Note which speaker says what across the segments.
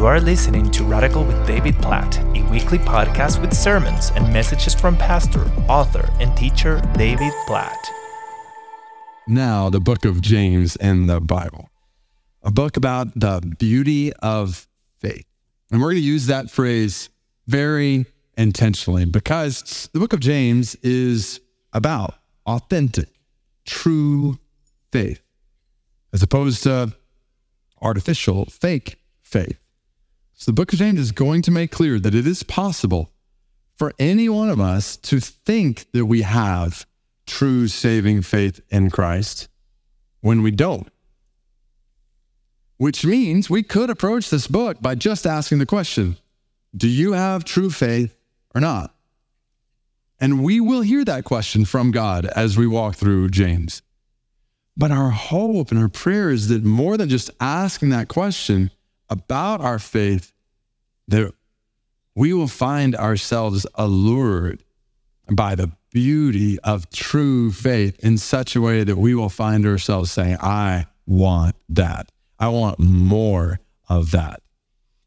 Speaker 1: You are listening to Radical with David Platt, a weekly podcast with sermons and messages from pastor, author, and teacher David Platt.
Speaker 2: Now, the book of James in the Bible, a book about the beauty of faith. And we're going to use that phrase very intentionally because the book of James is about authentic, true faith, as opposed to artificial, fake faith. So the book of James is going to make clear that it is possible for any one of us to think that we have true saving faith in Christ when we don't. Which means we could approach this book by just asking the question Do you have true faith or not? And we will hear that question from God as we walk through James. But our hope and our prayer is that more than just asking that question, about our faith that we will find ourselves allured by the beauty of true faith in such a way that we will find ourselves saying, I want that. I want more of that.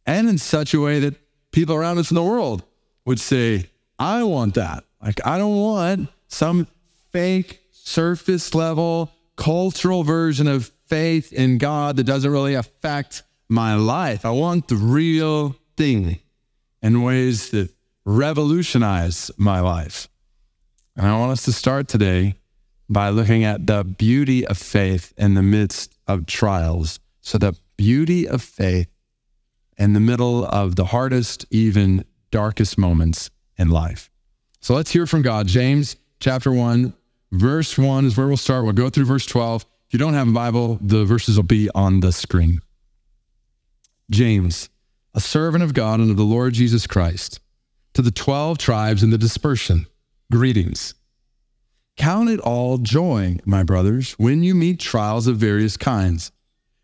Speaker 2: And in such a way that people around us in the world would say, I want that. Like, I don't want some fake surface level cultural version of faith in God that doesn't really affect my life. I want the real in ways that revolutionize my life. And I want us to start today by looking at the beauty of faith in the midst of trials. So, the beauty of faith in the middle of the hardest, even darkest moments in life. So, let's hear from God. James chapter 1, verse 1 is where we'll start. We'll go through verse 12. If you don't have a Bible, the verses will be on the screen. James, a servant of God and of the Lord Jesus Christ, to the 12 tribes in the dispersion, greetings. Count it all joy, my brothers, when you meet trials of various kinds.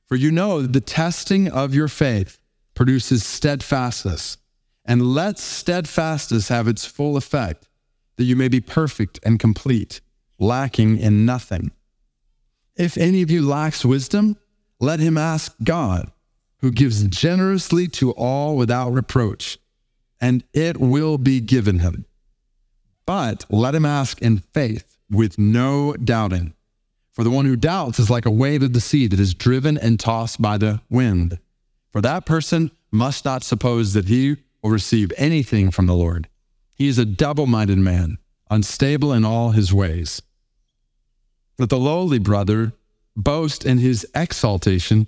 Speaker 2: For you know that the testing of your faith produces steadfastness. And let steadfastness have its full effect, that you may be perfect and complete, lacking in nothing. If any of you lacks wisdom, let him ask God who gives generously to all without reproach, and it will be given him. But let him ask in faith with no doubting. For the one who doubts is like a wave of the sea that is driven and tossed by the wind. For that person must not suppose that he will receive anything from the Lord. He is a double minded man, unstable in all his ways. Let the lowly brother boast in his exaltation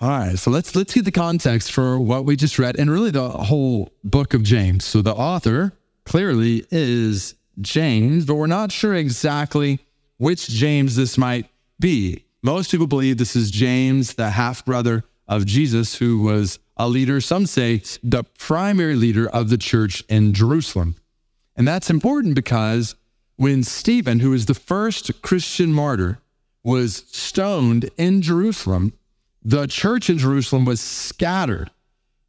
Speaker 2: All right, so let's let's get the context for what we just read and really the whole book of James. So the author clearly is James, but we're not sure exactly which James this might be. Most people believe this is James, the half brother of Jesus, who was a leader, some say the primary leader of the church in Jerusalem. And that's important because when Stephen, who was the first Christian martyr, was stoned in Jerusalem, the church in Jerusalem was scattered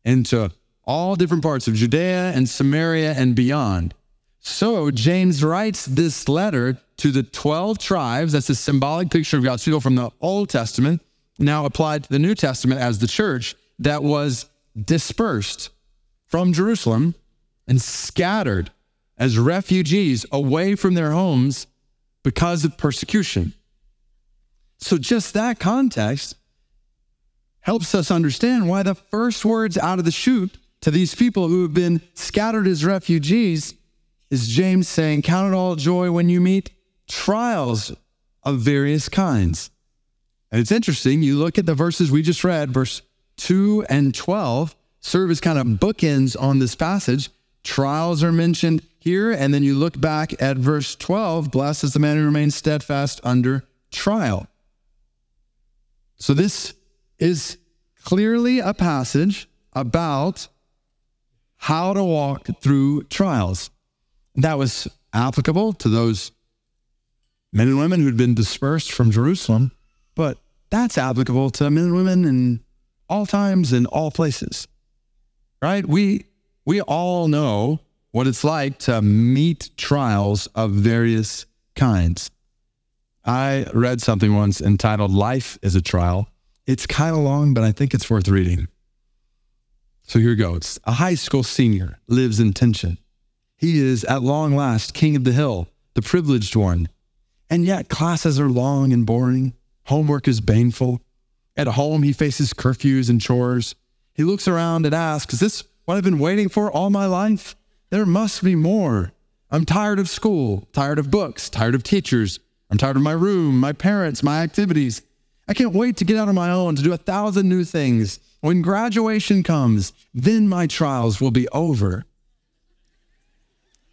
Speaker 2: into all different parts of Judea and Samaria and beyond. So James writes this letter to the 12 tribes. That's a symbolic picture of God's people from the Old Testament, now applied to the New Testament as the church that was dispersed from Jerusalem and scattered as refugees away from their homes because of persecution. So, just that context helps us understand why the first words out of the chute to these people who have been scattered as refugees is James saying, Count it all joy when you meet trials of various kinds. And it's interesting, you look at the verses we just read, verse 2 and 12 serve as kind of bookends on this passage. Trials are mentioned here, and then you look back at verse 12 blessed is the man who remains steadfast under trial. So this is clearly a passage about how to walk through trials. That was applicable to those men and women who'd been dispersed from Jerusalem, but that's applicable to men and women in all times and all places. Right? We we all know what it's like to meet trials of various kinds. I read something once entitled Life is a Trial. It's kind of long, but I think it's worth reading. So here goes. A high school senior lives in tension. He is at long last king of the hill, the privileged one. And yet classes are long and boring. Homework is baneful. At home, he faces curfews and chores. He looks around and asks, Is this what I've been waiting for all my life? There must be more. I'm tired of school, tired of books, tired of teachers. I'm tired of my room, my parents, my activities. I can't wait to get out on my own to do a thousand new things. When graduation comes, then my trials will be over.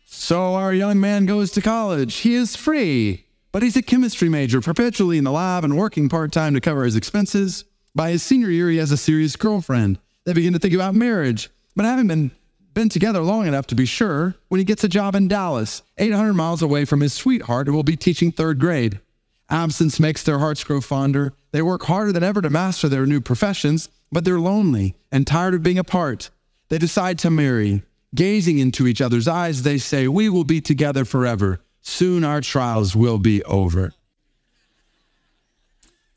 Speaker 2: So our young man goes to college. He is free, but he's a chemistry major, perpetually in the lab and working part time to cover his expenses. By his senior year, he has a serious girlfriend. They begin to think about marriage, but having been been together long enough to be sure when he gets a job in Dallas, 800 miles away from his sweetheart who will be teaching third grade. Absence makes their hearts grow fonder. They work harder than ever to master their new professions, but they're lonely and tired of being apart. They decide to marry. Gazing into each other's eyes, they say, We will be together forever. Soon our trials will be over.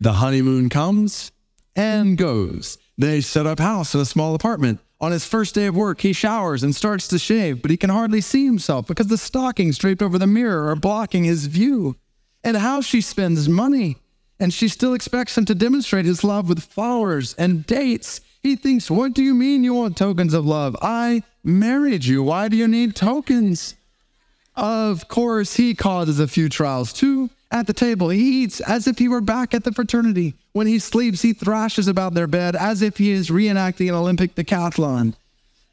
Speaker 2: The honeymoon comes and goes. They set up house in a small apartment. On his first day of work, he showers and starts to shave, but he can hardly see himself because the stockings draped over the mirror are blocking his view. And how she spends money. And she still expects him to demonstrate his love with flowers and dates. He thinks, What do you mean you want tokens of love? I married you. Why do you need tokens? Of course, he causes a few trials too. At the table, he eats as if he were back at the fraternity. When he sleeps, he thrashes about their bed as if he is reenacting an Olympic decathlon.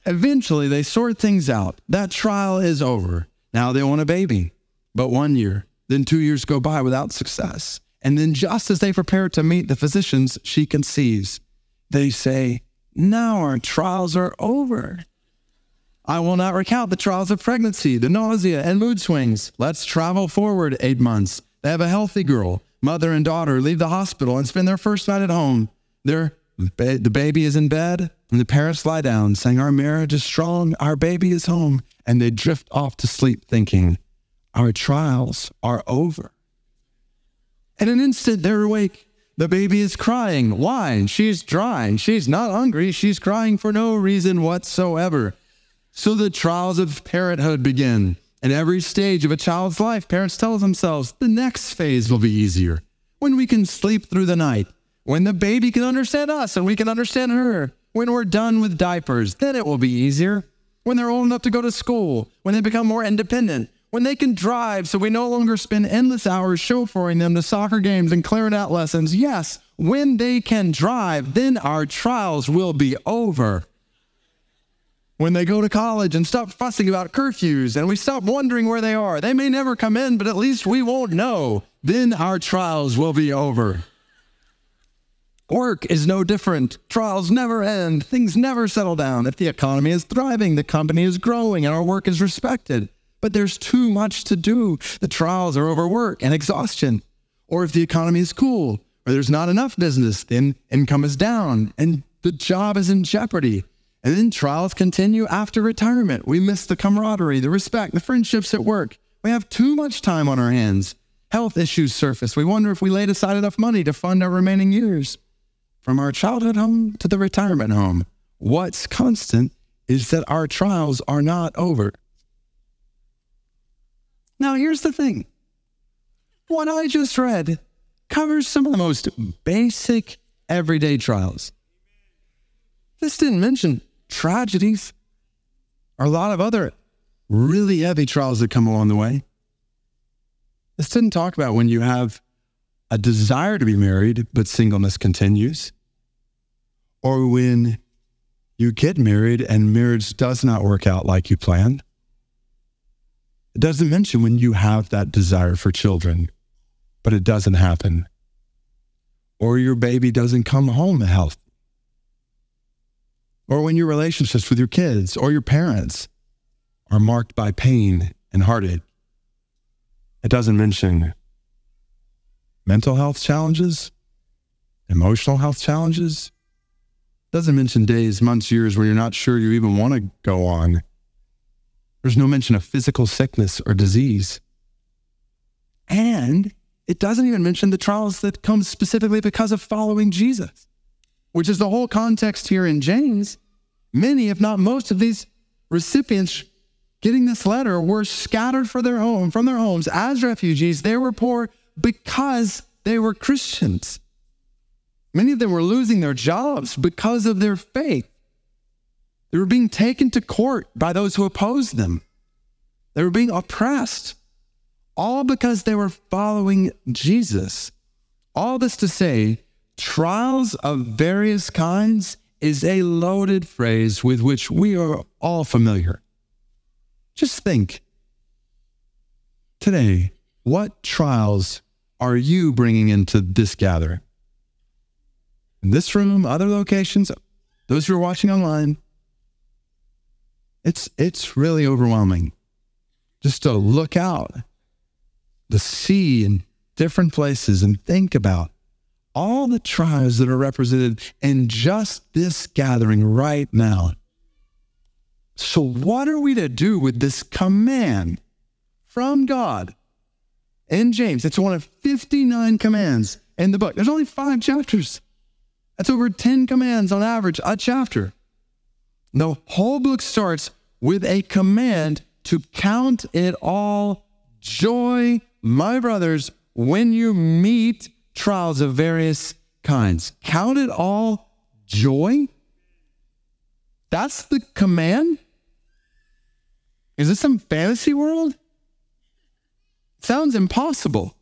Speaker 2: Eventually, they sort things out. That trial is over. Now they want a baby. But one year, then two years go by without success. And then, just as they prepare to meet the physicians, she conceives. They say, Now our trials are over. I will not recount the trials of pregnancy, the nausea, and mood swings. Let's travel forward eight months. They have a healthy girl. Mother and daughter leave the hospital and spend their first night at home. Their, the baby is in bed, and the parents lie down, saying, Our marriage is strong, our baby is home. And they drift off to sleep, thinking, Our trials are over. In an instant, they're awake. The baby is crying. Why? She's dry. She's not hungry. She's crying for no reason whatsoever. So the trials of parenthood begin. At every stage of a child's life, parents tell themselves the next phase will be easier. When we can sleep through the night, when the baby can understand us and we can understand her, when we're done with diapers, then it will be easier. When they're old enough to go to school, when they become more independent, when they can drive so we no longer spend endless hours chauffeuring them to soccer games and clarinet lessons. Yes, when they can drive, then our trials will be over when they go to college and stop fussing about curfews and we stop wondering where they are. They may never come in, but at least we won't know. Then our trials will be over. Work is no different. Trials never end. Things never settle down. If the economy is thriving, the company is growing, and our work is respected. But there's too much to do. The trials are overwork and exhaustion. Or if the economy is cool, or there's not enough business, then income is down and the job is in jeopardy. And then trials continue after retirement. We miss the camaraderie, the respect, the friendships at work. We have too much time on our hands. Health issues surface. We wonder if we laid aside enough money to fund our remaining years. From our childhood home to the retirement home, what's constant is that our trials are not over. Now, here's the thing what I just read covers some of the most basic everyday trials. This didn't mention tragedies or a lot of other really heavy trials that come along the way. This didn't talk about when you have a desire to be married, but singleness continues, or when you get married and marriage does not work out like you planned. It doesn't mention when you have that desire for children, but it doesn't happen, or your baby doesn't come home healthy or when your relationships with your kids or your parents are marked by pain and heartache. It doesn't mention mental health challenges, emotional health challenges. It doesn't mention days, months, years where you're not sure you even want to go on. There's no mention of physical sickness or disease. And it doesn't even mention the trials that come specifically because of following Jesus, which is the whole context here in James. Many, if not most, of these recipients getting this letter were scattered for their home, from their homes as refugees. They were poor because they were Christians. Many of them were losing their jobs because of their faith. They were being taken to court by those who opposed them. They were being oppressed all because they were following Jesus. All this to say, trials of various kinds is a loaded phrase with which we are all familiar. Just think today, what trials are you bringing into this gathering? In this room, other locations, those who are watching online, it's, it's really overwhelming just to look out the sea in different places and think about all the tribes that are represented in just this gathering right now. So, what are we to do with this command from God in James? It's one of 59 commands in the book. There's only five chapters. That's over 10 commands on average a chapter. The whole book starts with a command to count it all joy my brothers, when you meet trials of various kinds, count it all joy. That's the command? Is this some fantasy world? sounds impossible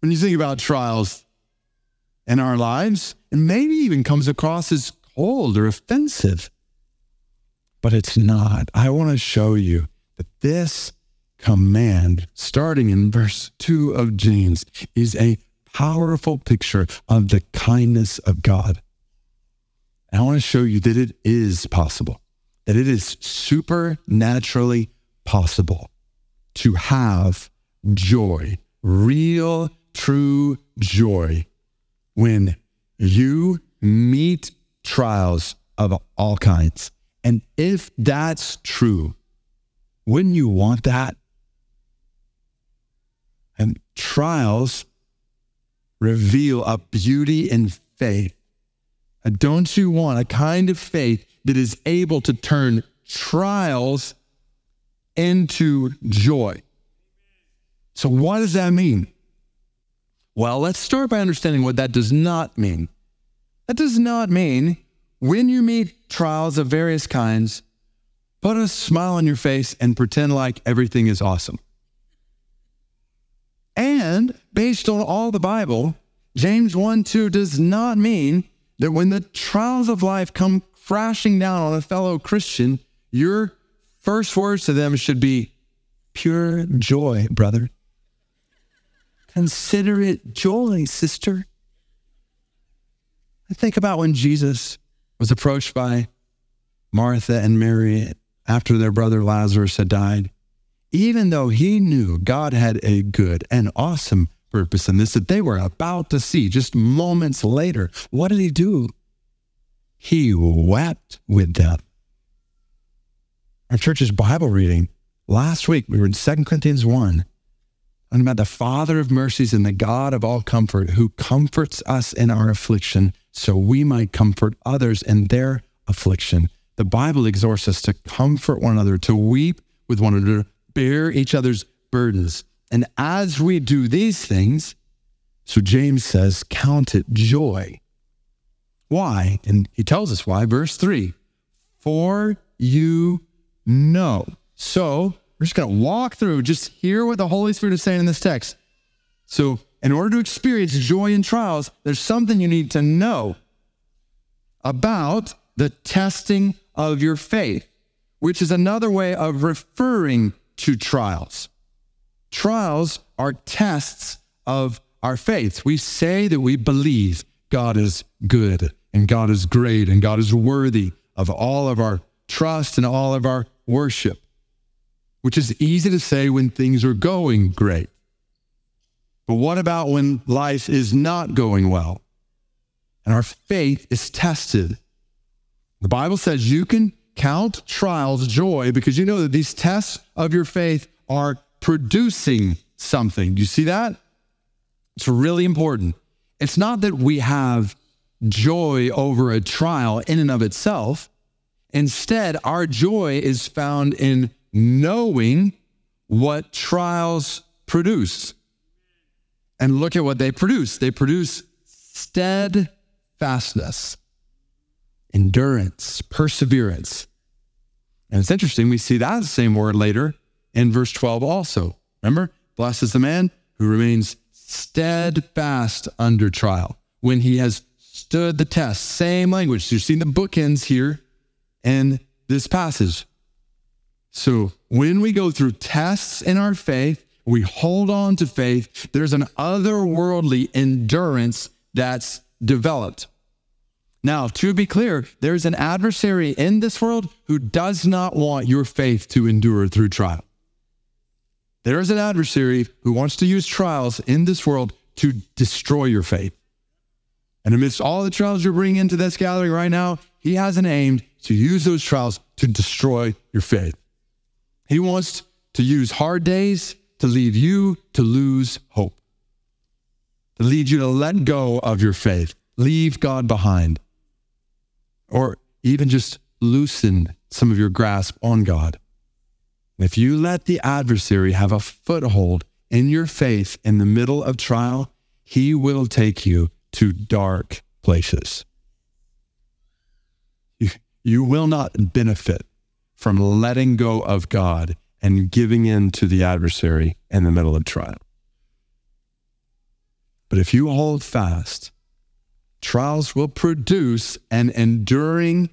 Speaker 2: when you think about trials in our lives, and maybe even comes across as cold or offensive. But it's not. I want to show you that this command, starting in verse 2 of James, is a powerful picture of the kindness of God. And I want to show you that it is possible, that it is supernaturally possible to have joy, real, true joy, when you meet trials of all kinds. And if that's true, wouldn't you want that and trials reveal a beauty in faith. Don't you want a kind of faith that is able to turn trials into joy? So, what does that mean? Well, let's start by understanding what that does not mean. That does not mean when you meet trials of various kinds, put a smile on your face and pretend like everything is awesome. And based on all the Bible, James 1 2 does not mean that when the trials of life come crashing down on a fellow Christian, your first words to them should be pure joy, brother. Consider it joy, sister. I think about when Jesus was approached by Martha and Mary after their brother Lazarus had died even though he knew God had a good and awesome purpose in this that they were about to see just moments later, what did he do? He wept with them. Our church's Bible reading last week, we were in 2 Corinthians 1, and about the Father of mercies and the God of all comfort who comforts us in our affliction so we might comfort others in their affliction. The Bible exhorts us to comfort one another, to weep with one another, bear each other's burdens. And as we do these things, so James says, count it joy. Why? And he tells us why. Verse three, for you know. So we're just going to walk through, just hear what the Holy Spirit is saying in this text. So, in order to experience joy in trials, there's something you need to know about the testing of your faith, which is another way of referring to trials. Trials are tests of our faith. We say that we believe God is good, and God is great and God is worthy of all of our trust and all of our worship, which is easy to say when things are going great. But what about when life is not going well and our faith is tested? The Bible says you can count trials joy because you know that these tests of your faith are producing something. Do you see that? It's really important. It's not that we have joy over a trial in and of itself. Instead, our joy is found in knowing what trials produce. And look at what they produce. They produce steadfastness, endurance, perseverance. And it's interesting, we see that same word later in verse 12 also. Remember, blessed is the man who remains steadfast under trial when he has stood the test. Same language. So you're seeing the bookends here in this passage. So when we go through tests in our faith, we hold on to faith, there's an otherworldly endurance that's developed. Now, to be clear, there's an adversary in this world who does not want your faith to endure through trial. There is an adversary who wants to use trials in this world to destroy your faith. And amidst all the trials you're bringing into this gathering right now, he has an aim to use those trials to destroy your faith. He wants to use hard days to lead you to lose hope, to lead you to let go of your faith, leave God behind, or even just loosen some of your grasp on God. If you let the adversary have a foothold in your faith in the middle of trial, he will take you to dark places. You, you will not benefit from letting go of God and giving in to the adversary in the middle of trial. But if you hold fast, trials will produce an enduring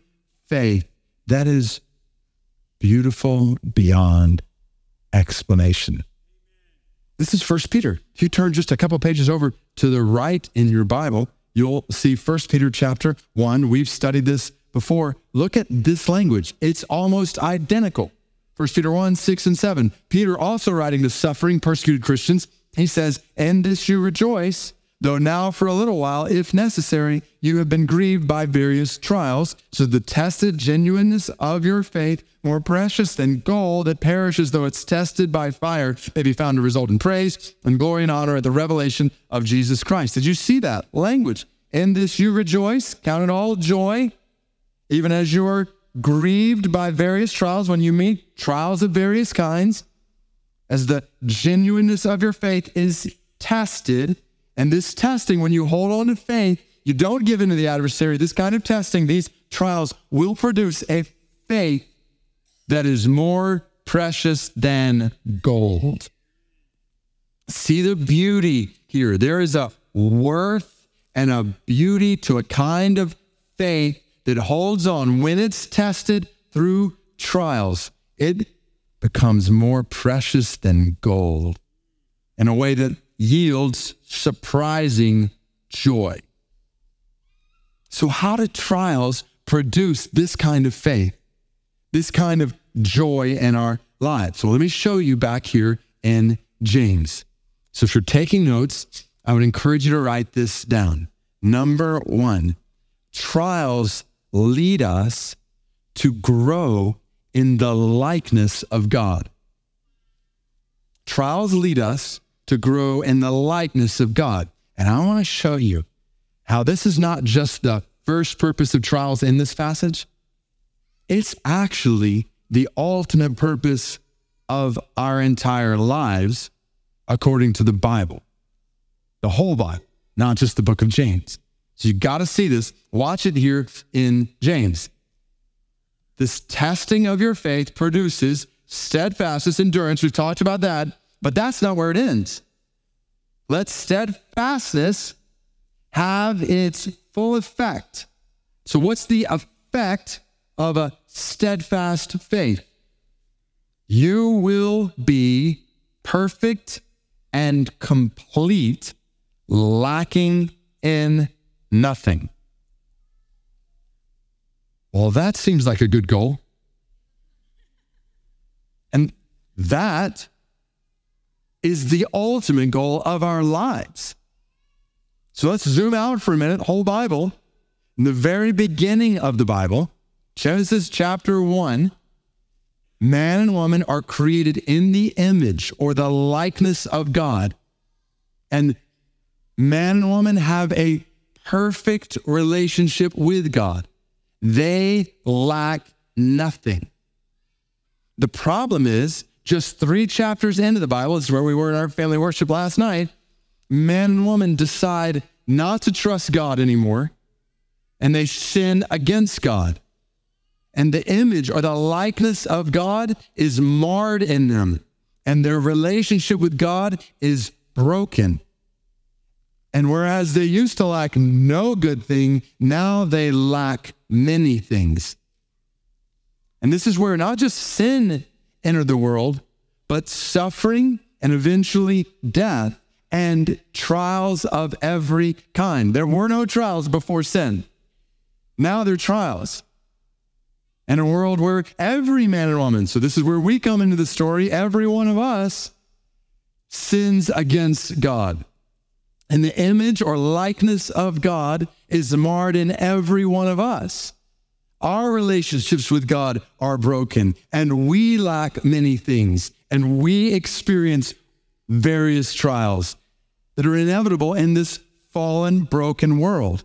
Speaker 2: faith that is beautiful beyond explanation. This is First Peter. If you turn just a couple pages over to the right in your Bible, you'll see First Peter chapter 1. We've studied this before. Look at this language. It's almost identical. First Peter 1, 6 and 7. Peter also writing to suffering, persecuted Christians. He says, "And this you rejoice, though now for a little while, if necessary, you have been grieved by various trials, so the tested genuineness of your faith, more precious than gold that perishes though it's tested by fire, may be found to result in praise and glory and honor at the revelation of Jesus Christ. Did you see that language? In this you rejoice, count it all joy, even as you are grieved by various trials when you meet trials of various kinds, as the genuineness of your faith is tested and this testing, when you hold on to faith, you don't give in to the adversary. This kind of testing, these trials will produce a faith that is more precious than gold. See the beauty here. There is a worth and a beauty to a kind of faith that holds on when it's tested through trials. It becomes more precious than gold in a way that yields surprising joy. So, how do trials produce this kind of faith, this kind of joy in our lives? So, let me show you back here in James. So, if you're taking notes, I would encourage you to write this down. Number one, trials lead us to grow in the likeness of God. Trials lead us to grow in the likeness of God. And I want to show you how this is not just the first purpose of trials in this passage, it's actually the ultimate purpose of our entire lives according to the Bible, the whole Bible, not just the book of James. So you got to see this. Watch it here in James. This testing of your faith produces steadfastness, endurance. We've talked about that. But that's not where it ends. Let steadfastness have its full effect. So, what's the effect of a steadfast faith? You will be perfect and complete, lacking in nothing. Well, that seems like a good goal. And that is the ultimate goal of our lives. So let's zoom out for a minute, whole Bible. In the very beginning of the Bible, Genesis chapter 1, man and woman are created in the image or the likeness of God. And man and woman have a perfect relationship with God. They lack nothing. The problem is, just three chapters into the Bible, this is where we were in our family worship last night, man and woman decide not to trust God anymore, and they sin against God. And the image or the likeness of God is marred in them, and their relationship with God is broken. And whereas they used to lack no good thing, now they lack many things. And this is where not just sin entered the world, but suffering and eventually death and trials of every kind. There were no trials before sin. Now there are trials. And a world where every man and woman, so this is where we come into the story, every one of us sins against God. And the image or likeness of God is marred in every one of us. Our relationships with God are broken, and we lack many things, and we experience various trials that are inevitable in this fallen, broken world.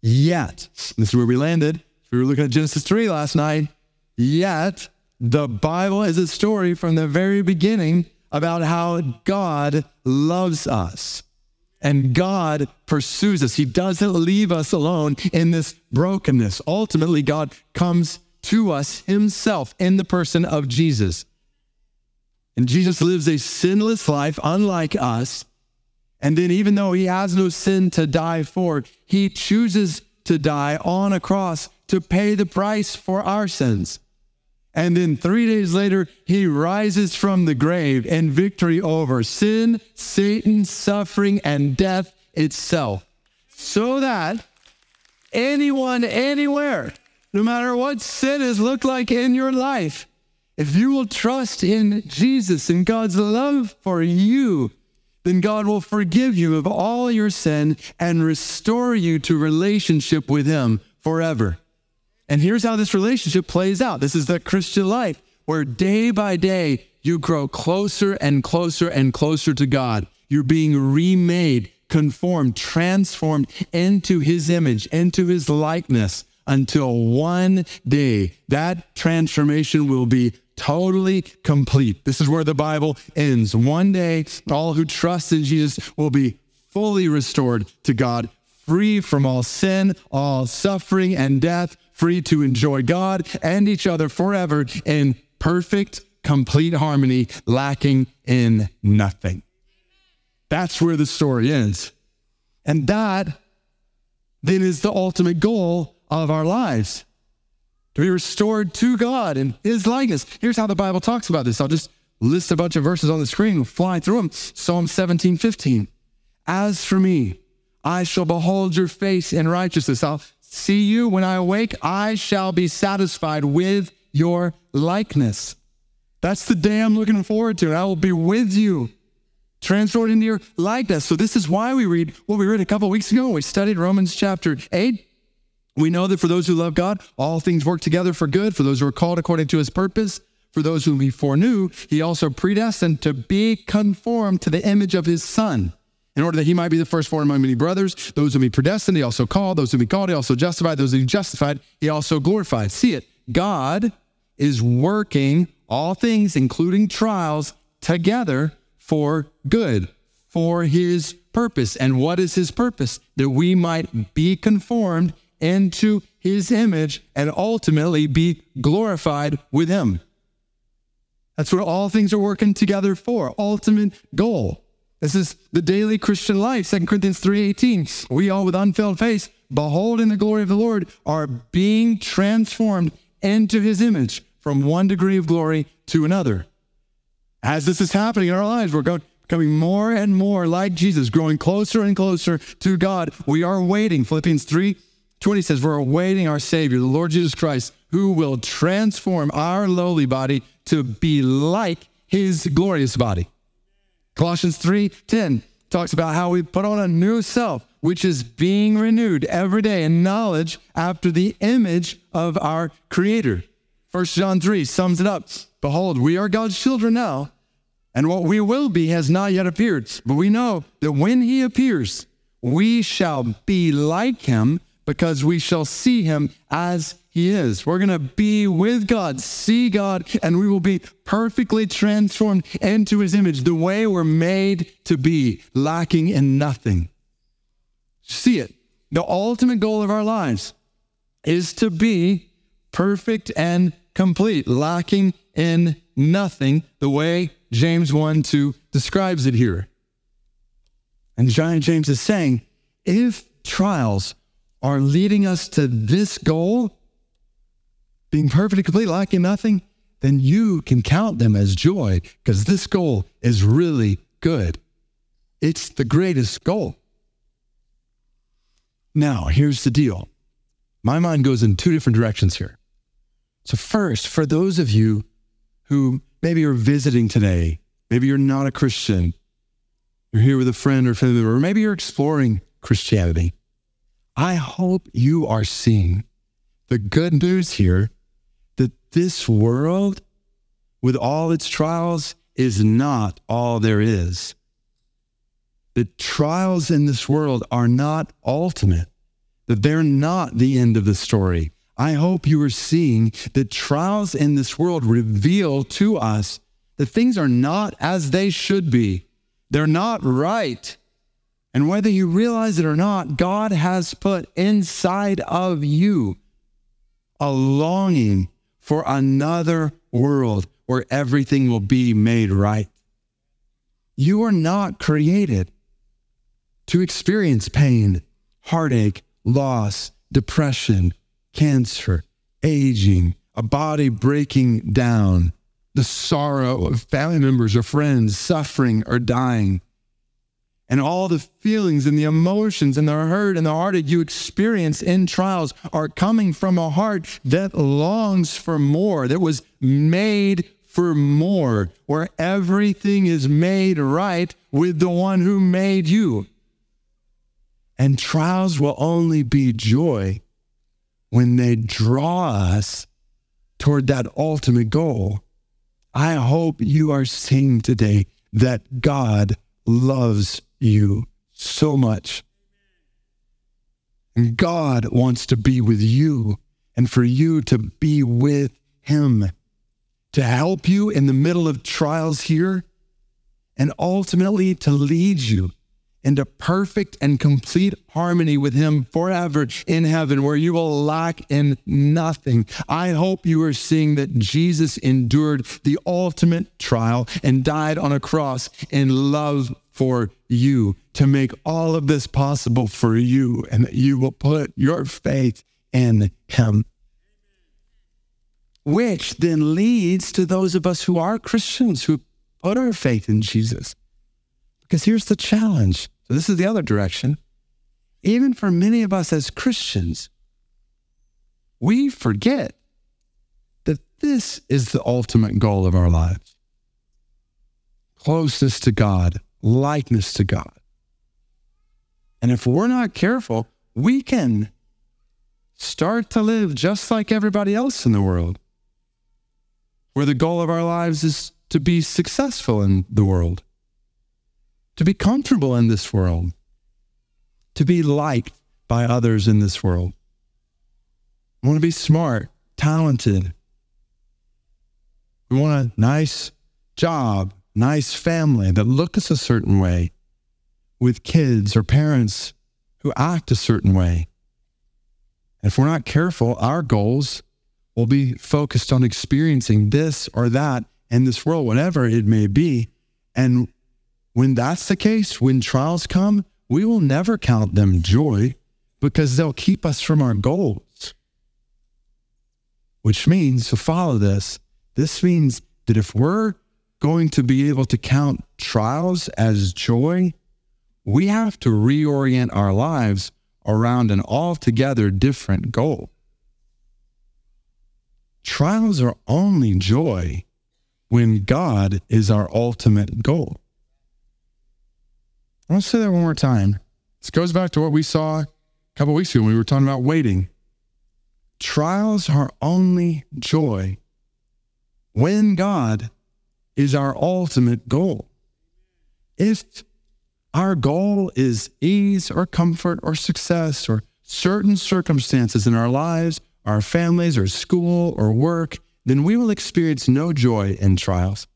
Speaker 2: Yet, this is where we landed. We were looking at Genesis 3 last night. Yet, the Bible is a story from the very beginning about how God loves us. And God pursues us. He doesn't leave us alone in this brokenness. Ultimately, God comes to us himself in the person of Jesus. And Jesus lives a sinless life, unlike us. And then, even though he has no sin to die for, he chooses to die on a cross to pay the price for our sins. And then three days later, he rises from the grave in victory over sin, Satan, suffering, and death itself. So that anyone, anywhere, no matter what sin has looked like in your life, if you will trust in Jesus and God's love for you, then God will forgive you of all your sin and restore you to relationship with Him forever. And here's how this relationship plays out. This is the Christian life where day by day you grow closer and closer and closer to God. You're being remade, conformed, transformed into his image, into his likeness until one day that transformation will be totally complete. This is where the Bible ends. One day, all who trust in Jesus will be fully restored to God, free from all sin, all suffering and death, free to enjoy God and each other forever in perfect, complete harmony, lacking in nothing. That's where the story ends. And that then is the ultimate goal of our lives to be restored to God in His likeness. Here's how the Bible talks about this. I'll just list a bunch of verses on the screen, we'll fly through them. Psalm 17, 15. As for me, I shall behold your face in righteousness. I'll see you when I awake, I shall be satisfied with your likeness. That's the day I'm looking forward to. I will be with you, transformed into your likeness. So, this is why we read what we read a couple weeks ago. We studied Romans chapter 8. We know that for those who love God, all things work together for good, for those who are called according to his purpose. For those whom he foreknew, he also predestined to be conformed to the image of his son in order that he might be the firstborn among many brothers. Those whom he predestined, he also called. Those whom he called, he also justified. Those whom he justified, he also glorified. See it. God is working all things, including trials, together for good, for his purpose. And what is his purpose? That we might be conformed into his image and ultimately be glorified with him. That's what all things are working together for. Ultimate goal. This is the daily Christian life. 2 Corinthians 3:18. We all with unveiled face, beholding the glory of the Lord, are being transformed into his image from one degree of glory to another. As this is happening in our lives, we're going, becoming more and more like Jesus, growing closer and closer to God. We are waiting. Philippians 3 20 says, We're awaiting our Savior, the Lord Jesus Christ, who will transform our lowly body to be like his glorious body. Colossians 3:10 talks about how we put on a new self, which is being renewed every day in knowledge after the image of our Creator. 1 John 3 sums it up. Behold, we are God's children now, and what we will be has not yet appeared. But we know that when he appears, we shall be like him because we shall see him as he is. We're going to be with God, see God, and we will be perfectly transformed into his image, the way we're made to be, lacking in nothing. See it. The ultimate goal of our lives is to be perfect and complete, lacking in nothing, the way James 1 2 describes it here. And Giant James is saying if trials are leading us to this goal, being perfectly complete, lacking nothing, then you can count them as joy because this goal is really good. It's the greatest goal. Now, here's the deal my mind goes in two different directions here. So, first, for those of you who maybe are visiting today, maybe you're not a Christian, you're here with a friend or family member, or maybe you're exploring Christianity. I hope you are seeing the good news here this world, with all its trials, is not all there is. The trials in this world are not ultimate, that they're not the end of the story. I hope you are seeing that trials in this world reveal to us that things are not as they should be. They're not right. And whether you realize it or not, God has put inside of you a longing for another world where everything will be made right. You are not created to experience pain, heartache, loss, depression, cancer, aging, a body breaking down, the sorrow of family members or friends suffering or dying and all the feelings and the emotions and the hurt and the heartache you experience in trials are coming from a heart that longs for more, that was made for more, where everything is made right with the one who made you. And trials will only be joy when they draw us toward that ultimate goal. I hope you are seeing today that God loves you so much. And God wants to be with you and for you to be with Him, to help you in the middle of trials here, and ultimately to lead you into perfect and complete harmony with Him forever in heaven, where you will lack in nothing. I hope you are seeing that Jesus endured the ultimate trial and died on a cross in love for you to make all of this possible for you, and that you will put your faith in Him. Which then leads to those of us who are Christians who put our faith in Jesus because here's the challenge. So, this is the other direction. Even for many of us as Christians, we forget that this is the ultimate goal of our lives closeness to God, likeness to God. And if we're not careful, we can start to live just like everybody else in the world, where the goal of our lives is to be successful in the world to be comfortable in this world, to be liked by others in this world. We want to be smart, talented. We want a nice job, nice family that looks a certain way, with kids or parents who act a certain way. If we're not careful, our goals will be focused on experiencing this or that in this world, whatever it may be. And when that's the case, when trials come, we will never count them joy because they'll keep us from our goals. Which means, to follow this, this means that if we're going to be able to count trials as joy, we have to reorient our lives around an altogether different goal. Trials are only joy when God is our ultimate goal. I want to say that one more time. This goes back to what we saw a couple weeks ago when we were talking about waiting. Trials are only joy when God is our ultimate goal. If our goal is ease or comfort or success or certain circumstances in our lives, our families or school or work, then we will experience no joy in trials.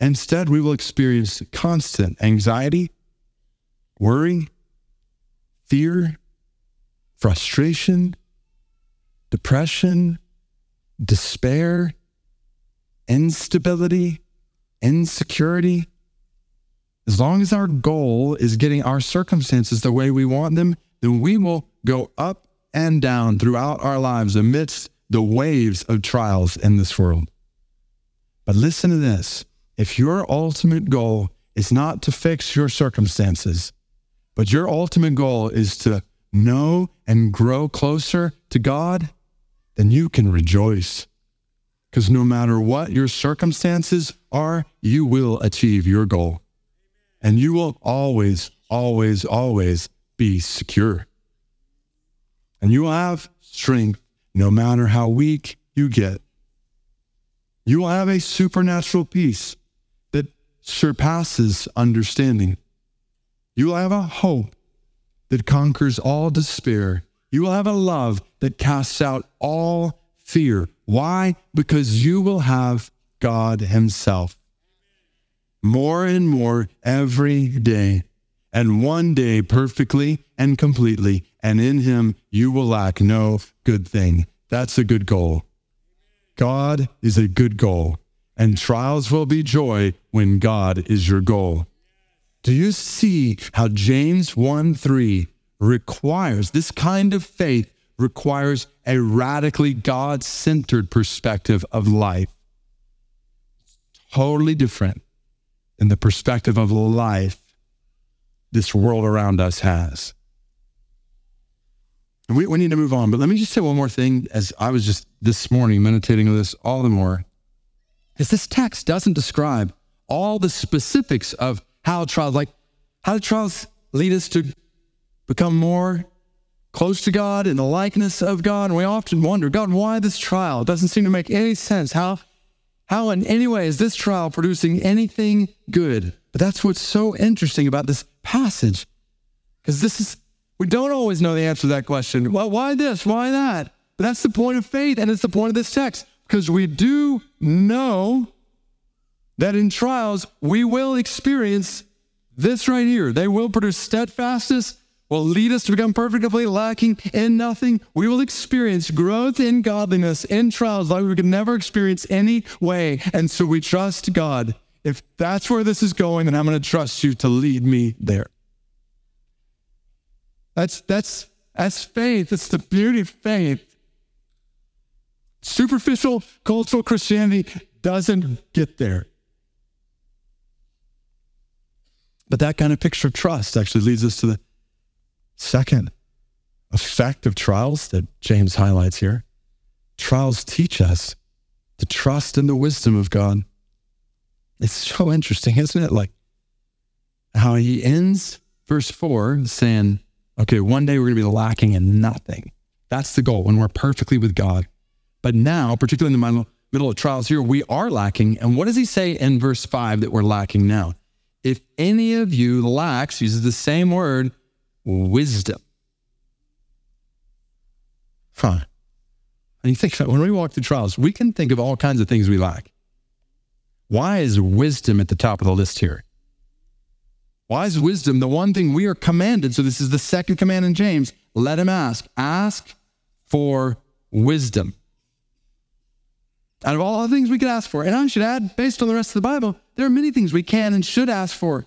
Speaker 2: Instead, we will experience constant anxiety, worry, fear, frustration, depression, despair, instability, insecurity. As long as our goal is getting our circumstances the way we want them, then we will go up and down throughout our lives amidst the waves of trials in this world. But listen to this if your ultimate goal is not to fix your circumstances, but your ultimate goal is to know and grow closer to God, then you can rejoice. Because no matter what your circumstances are, you will achieve your goal. And you will always, always, always be secure. And you will have strength no matter how weak you get. You will have a supernatural peace that surpasses understanding. You will have a hope that conquers all despair. You will have a love that casts out all fear. Why? Because you will have God Himself more and more every day, and one day perfectly and completely, and in Him you will lack no good thing. That's a good goal. God is a good goal, and trials will be joy when God is your goal. Do you see how James 1 3 requires this kind of faith requires a radically God centered perspective of life? Totally different than the perspective of life this world around us has. We, we need to move on, but let me just say one more thing as I was just this morning meditating on this all the more. Is this text doesn't describe all the specifics of how trials, like how do trials lead us to become more close to God in the likeness of God. And we often wonder, God, why this trial? It doesn't seem to make any sense. How, how in any way is this trial producing anything good? But that's what's so interesting about this passage. Because this is we don't always know the answer to that question. Well, why this? Why that? But that's the point of faith, and it's the point of this text, because we do know that in trials we will experience this right here. They will produce steadfastness, will lead us to become perfectly lacking in nothing. We will experience growth in godliness in trials like we could never experience any way. And so we trust God. If that's where this is going, then I'm going to trust you to lead me there. That's that's that's faith. It's the beauty of faith. Superficial cultural Christianity doesn't get there. But that kind of picture of trust actually leads us to the second effect of trials that James highlights here. Trials teach us to trust in the wisdom of God. It's so interesting, isn't it? Like how he ends verse 4 saying, Okay, one day we're going to be lacking in nothing. That's the goal when we're perfectly with God. But now, particularly in the middle of trials here, we are lacking. And what does he say in verse 5 that we're lacking now? If any of you lacks, uses the same word, wisdom. Huh. And you think about when we walk through trials, we can think of all kinds of things we lack. Why is wisdom at the top of the list here? Wise wisdom, the one thing we are commanded, so this is the second command in James let him ask. Ask for wisdom. Out of all the things we could ask for, and I should add, based on the rest of the Bible, there are many things we can and should ask for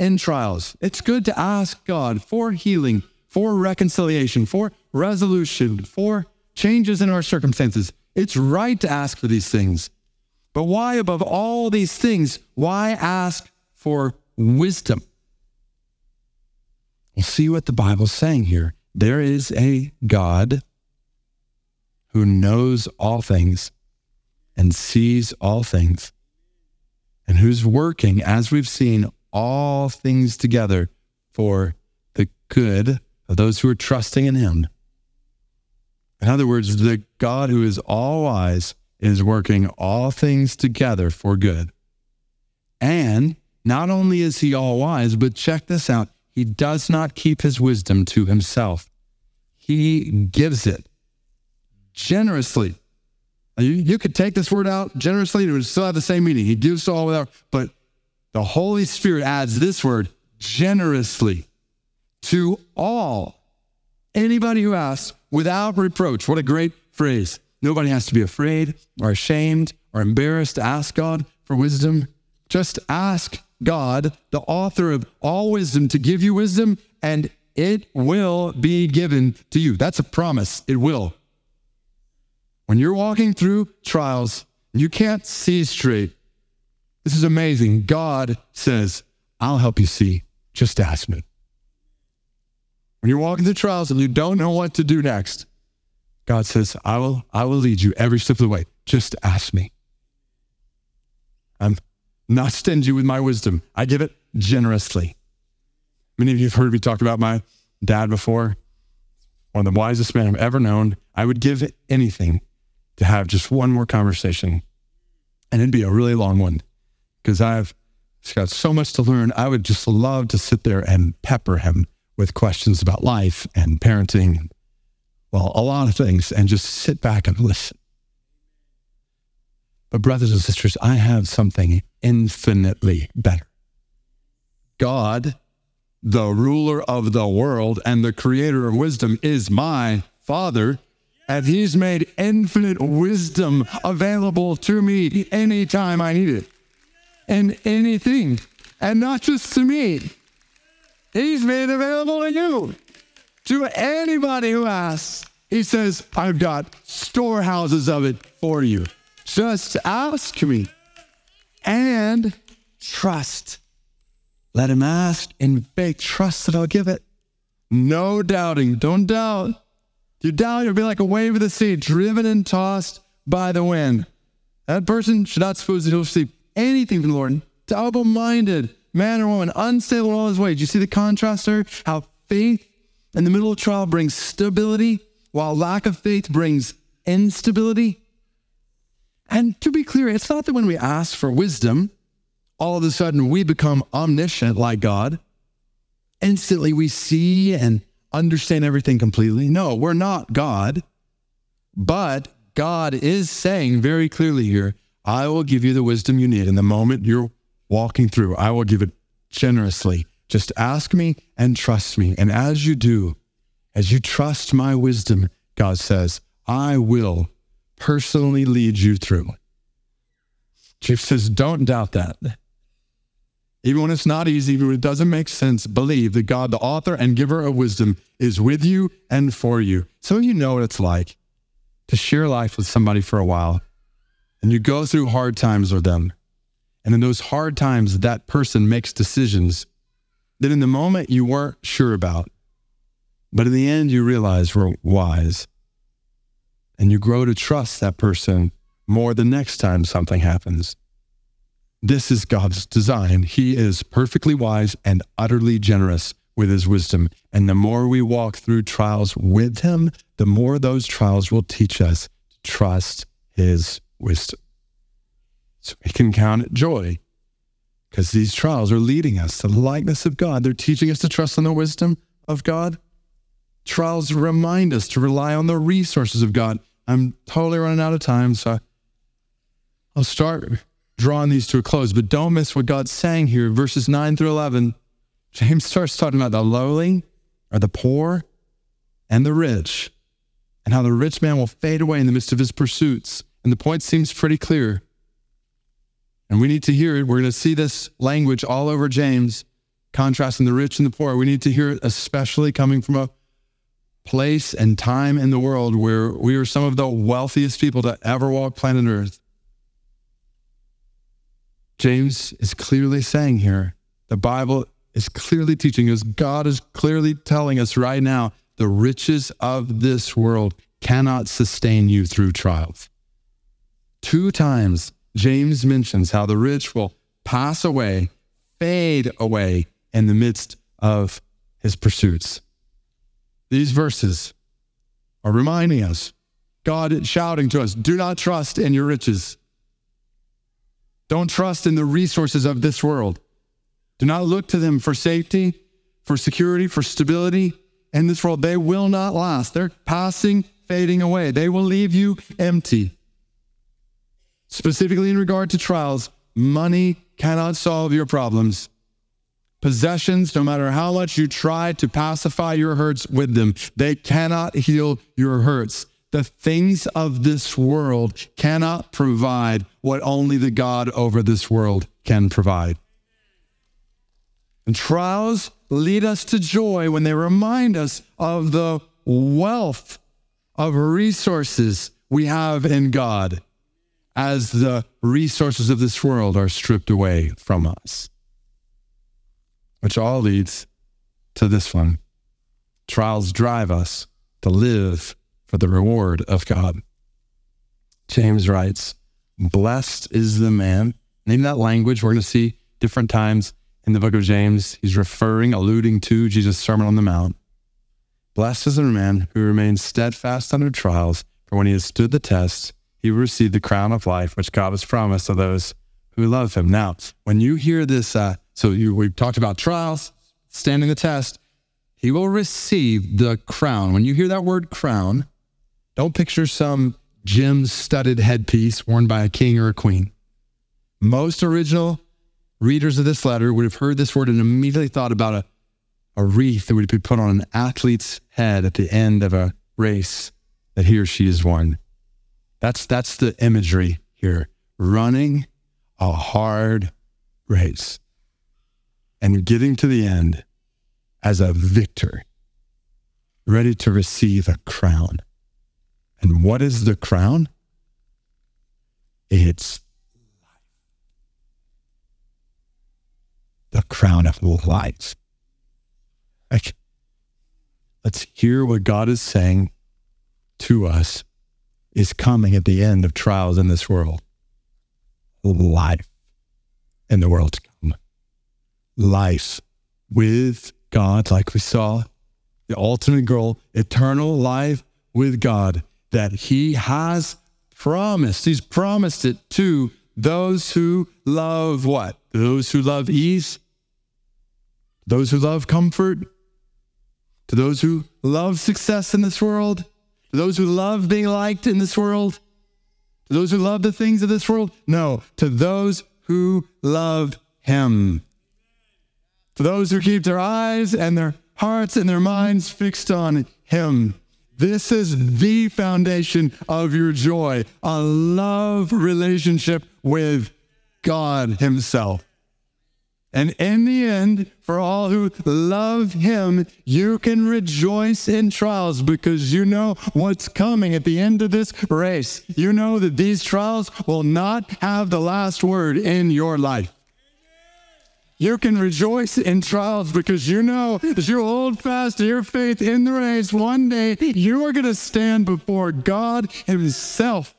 Speaker 2: in trials. It's good to ask God for healing, for reconciliation, for resolution, for changes in our circumstances. It's right to ask for these things. But why, above all these things, why ask for wisdom? We'll see what the Bible's saying here there is a God who knows all things and sees all things and who's working, as we've seen, all things together for the good of those who are trusting in him. In other words, the God who is all wise is working all things together for good. And not only is he all wise, but check this out he does not keep his wisdom to himself, he gives it generously. You, you could take this word out generously, it would still have the same meaning. He gives all without, but the Holy Spirit adds this word generously to all. Anybody who asks without reproach. What a great phrase. Nobody has to be afraid or ashamed or embarrassed to ask God for wisdom. Just ask God, the author of all wisdom, to give you wisdom, and it will be given to you. That's a promise. It will. When you're walking through trials, you can't see straight. This is amazing. God says, I'll help you see. Just ask me. When you're walking through trials and you don't know what to do next, God says, I will, I will lead you every step of the way. Just ask me. I'm not stingy with my wisdom. I give it generously. Many of you have heard me talk about my dad before. One of the wisest men I've ever known. I would give anything to have just one more conversation. And it'd be a really long one because I've got so much to learn. I would just love to sit there and pepper him with questions about life and parenting, well, a lot of things, and just sit back and listen. But, brothers and sisters, I have something infinitely better. God, the ruler of the world and the creator of wisdom, is my Father and he's made infinite wisdom available to me anytime I need it and anything. And not just to me, he's made available to you, to anybody who asks. He says, I've got storehouses of it for you. Just ask me and trust. Let him ask in faith. Trust that I'll give it. No doubting. Don't doubt. You doubt, you'll be like a wave of the sea, driven and tossed by the wind. That person should not suppose that he'll receive anything from the Lord. Double minded man or woman, unstable in all his ways. Do you see the contrast there? How faith in the middle of trial brings stability, while lack of faith brings instability. And to be clear, it's not that when we ask for wisdom, all of a sudden we become omniscient like God. Instantly we see and understand everything completely. No, we're not God. But God is saying very clearly here, I will give you the wisdom you need in the moment you're walking through. I will give it generously. Just ask me and trust me. And as you do, as you trust my wisdom, God says, I will personally lead you through. Chief says, don't doubt that. Even when it's not easy, even when it doesn't make sense, believe that God, the author and giver of wisdom, is with you and for you. So you know what it's like to share life with somebody for a while and you go through hard times with them. And in those hard times, that person makes decisions that in the moment you weren't sure about. But in the end, you realize were wise. And you grow to trust that person more the next time something happens. This is God's design. He is perfectly wise and utterly generous with his wisdom. And the more we walk through trials with him, the more those trials will teach us to trust his wisdom. So we can count it joy because these trials are leading us to the likeness of God. They're teaching us to trust in the wisdom of God. Trials remind us to rely on the resources of God. I'm totally running out of time, so I'll start drawing these to a close, but don't miss what God's saying here. Verses 9 through 11, James starts talking about the lowly or the poor and the rich, and how the rich man will fade away in the midst of his pursuits. And the point seems pretty clear. And we need to hear it. We're going to see this language all over James, contrasting the rich and the poor. We need to hear it, especially coming from a place and time in the world where we are some of the wealthiest people to ever walk planet Earth. James is clearly saying here, the Bible is clearly teaching us, God is clearly telling us right now the riches of this world cannot sustain you through trials. Two times, James mentions how the rich will pass away, fade away in the midst of his pursuits. These verses are reminding us, God shouting to us, do not trust in your riches. Don't trust in the resources of this world. Do not look to them for safety, for security, for stability in this world. They will not last. They're passing, fading away. They will leave you empty. Specifically, in regard to trials, money cannot solve your problems. Possessions, no matter how much you try to pacify your hurts with them, they cannot heal your hurts. The things of this world cannot provide what only the God over this world can provide. And trials lead us to joy when they remind us of the wealth of resources we have in God as the resources of this world are stripped away from us which all leads to this one. Trials drive us to live for the reward of God. James writes, Blessed is the man. Name that language we're going to see different times in the book of James. He's referring, alluding to Jesus' Sermon on the Mount. Blessed is the man who remains steadfast under trials, for when he has stood the test, he will receive the crown of life which God has promised to those who love him. Now, when you hear this uh, so you, we talked about trials, standing the test. He will receive the crown. When you hear that word crown, don't picture some gem studded headpiece worn by a king or a queen. Most original readers of this letter would have heard this word and immediately thought about a, a wreath that would be put on an athlete's head at the end of a race that he or she has won. That's, that's the imagery here running a hard race and getting to the end as a victor, ready to receive a crown. And what is the crown? It's the crown of life. Like, let's hear what God is saying to us is coming at the end of trials in this world. Life in the world to come life with God, like we saw, the ultimate goal, eternal life with God, that He has promised. He's promised it to those who love what? Those who love ease, those who love comfort, to those who love success in this world, to those who love being liked in this world, to those who love the things of this world. No, to those who love Him. To those who keep their eyes and their hearts and their minds fixed on Him. This is the foundation of your joy, a love relationship with God Himself. And in the end, for all who love Him, you can rejoice in trials because you know what's coming at the end of this race. You know that these trials will not have the last word in your life. You can rejoice in trials because you know as you hold fast to your faith in the race, one day you are going to stand before God Himself.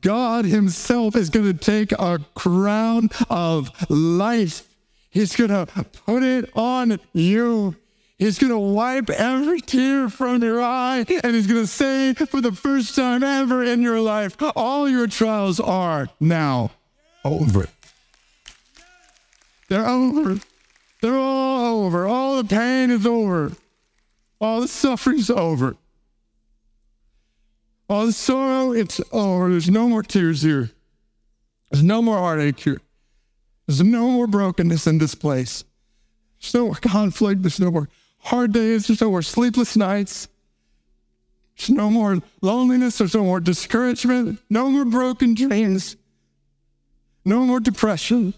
Speaker 2: God Himself is going to take a crown of life. He's going to put it on you. He's going to wipe every tear from your eye and he's going to say for the first time ever in your life, all your trials are now over. They're over. They're all over. All the pain is over. All the suffering's over. All the sorrow, it's over. There's no more tears here. There's no more heartache here. There's no more brokenness in this place. There's no more conflict. There's no more hard days. There's no more sleepless nights. There's no more loneliness. There's no more discouragement. No more broken dreams. No more depression.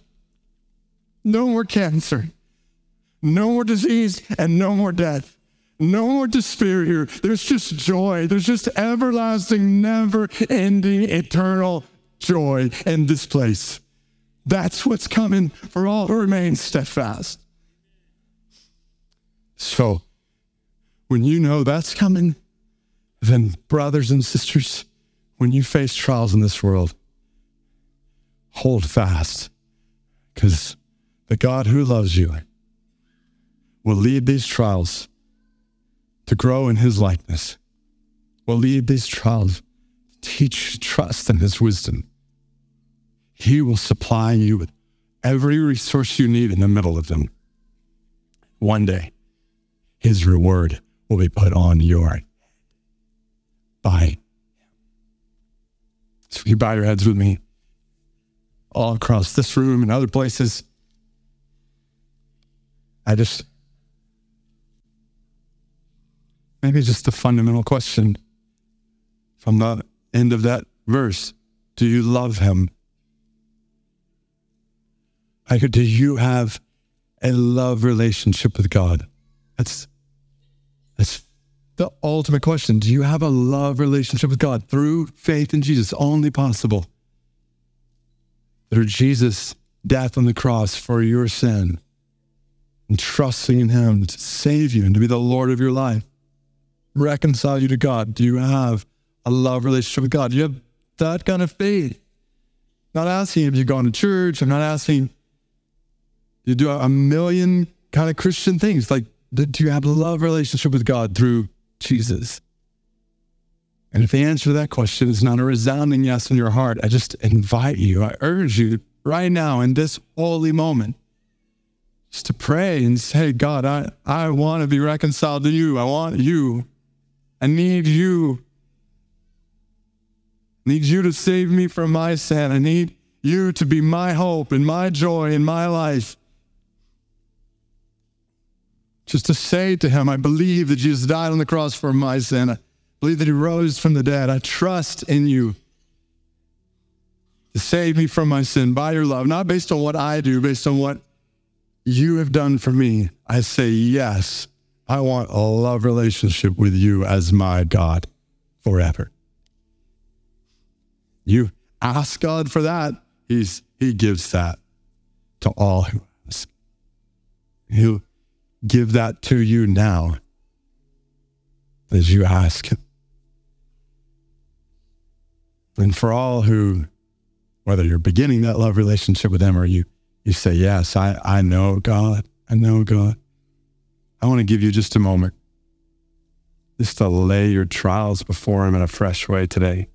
Speaker 2: No more cancer. No more disease and no more death. No more despair here. There's just joy. There's just everlasting, never ending, eternal joy in this place. That's what's coming for all who remain steadfast. So, when you know that's coming, then, brothers and sisters, when you face trials in this world, hold fast because the God who loves you will lead these trials to grow in his likeness, will lead these trials teach trust in his wisdom. He will supply you with every resource you need in the middle of them. One day, his reward will be put on your by. So you bow your heads with me all across this room and other places. I just, maybe just a fundamental question from the end of that verse Do you love him? Like, do you have a love relationship with God? That's, that's the ultimate question. Do you have a love relationship with God through faith in Jesus? Only possible through Jesus' death on the cross for your sin and trusting in Him to save you and to be the Lord of your life, reconcile you to God. Do you have a love relationship with God? Do you have that kind of faith? Not asking if you've gone to church. I'm not asking you do a million kind of Christian things. Like, do you have a love relationship with God through Jesus? And if the answer to that question is not a resounding yes in your heart, I just invite you, I urge you right now in this holy moment, just to pray and say, God, I, I want to be reconciled to you. I want you. I need you. I need you to save me from my sin. I need you to be my hope and my joy in my life. Just to say to him, I believe that Jesus died on the cross for my sin. I believe that he rose from the dead. I trust in you to save me from my sin by your love, not based on what I do, based on what you have done for me. I say, yes, I want a love relationship with you as my God forever. You ask God for that, He's He gives that to all who ask. He'll give that to you now as you ask. And for all who, whether you're beginning that love relationship with Him or you, you say, Yes, I, I know God. I know God. I want to give you just a moment just to lay your trials before Him in a fresh way today.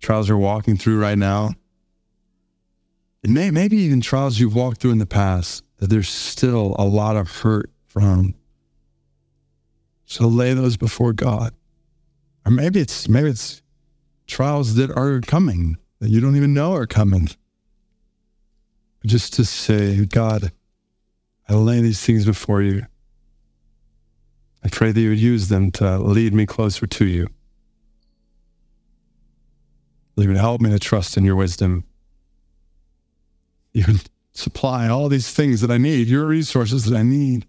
Speaker 2: Trials you're walking through right now. And may, maybe even trials you've walked through in the past that there's still a lot of hurt from. So lay those before God. Or maybe it's maybe it's trials that are coming that you don't even know are coming. Just to say, God, I lay these things before you. I pray that you would use them to lead me closer to you. That you would help me to trust in your wisdom. You would supply all these things that I need, your resources that I need.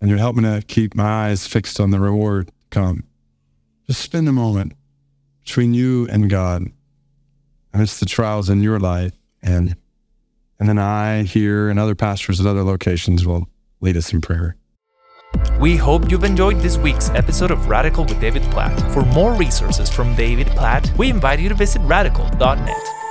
Speaker 2: And you'd help me to keep my eyes fixed on the reward come. Just spend a moment between you and God amidst the trials in your life. And, and then I here and other pastors at other locations will lead us in prayer.
Speaker 1: We hope you've enjoyed this week's episode of Radical with David Platt. For more resources from David Platt, we invite you to visit radical.net.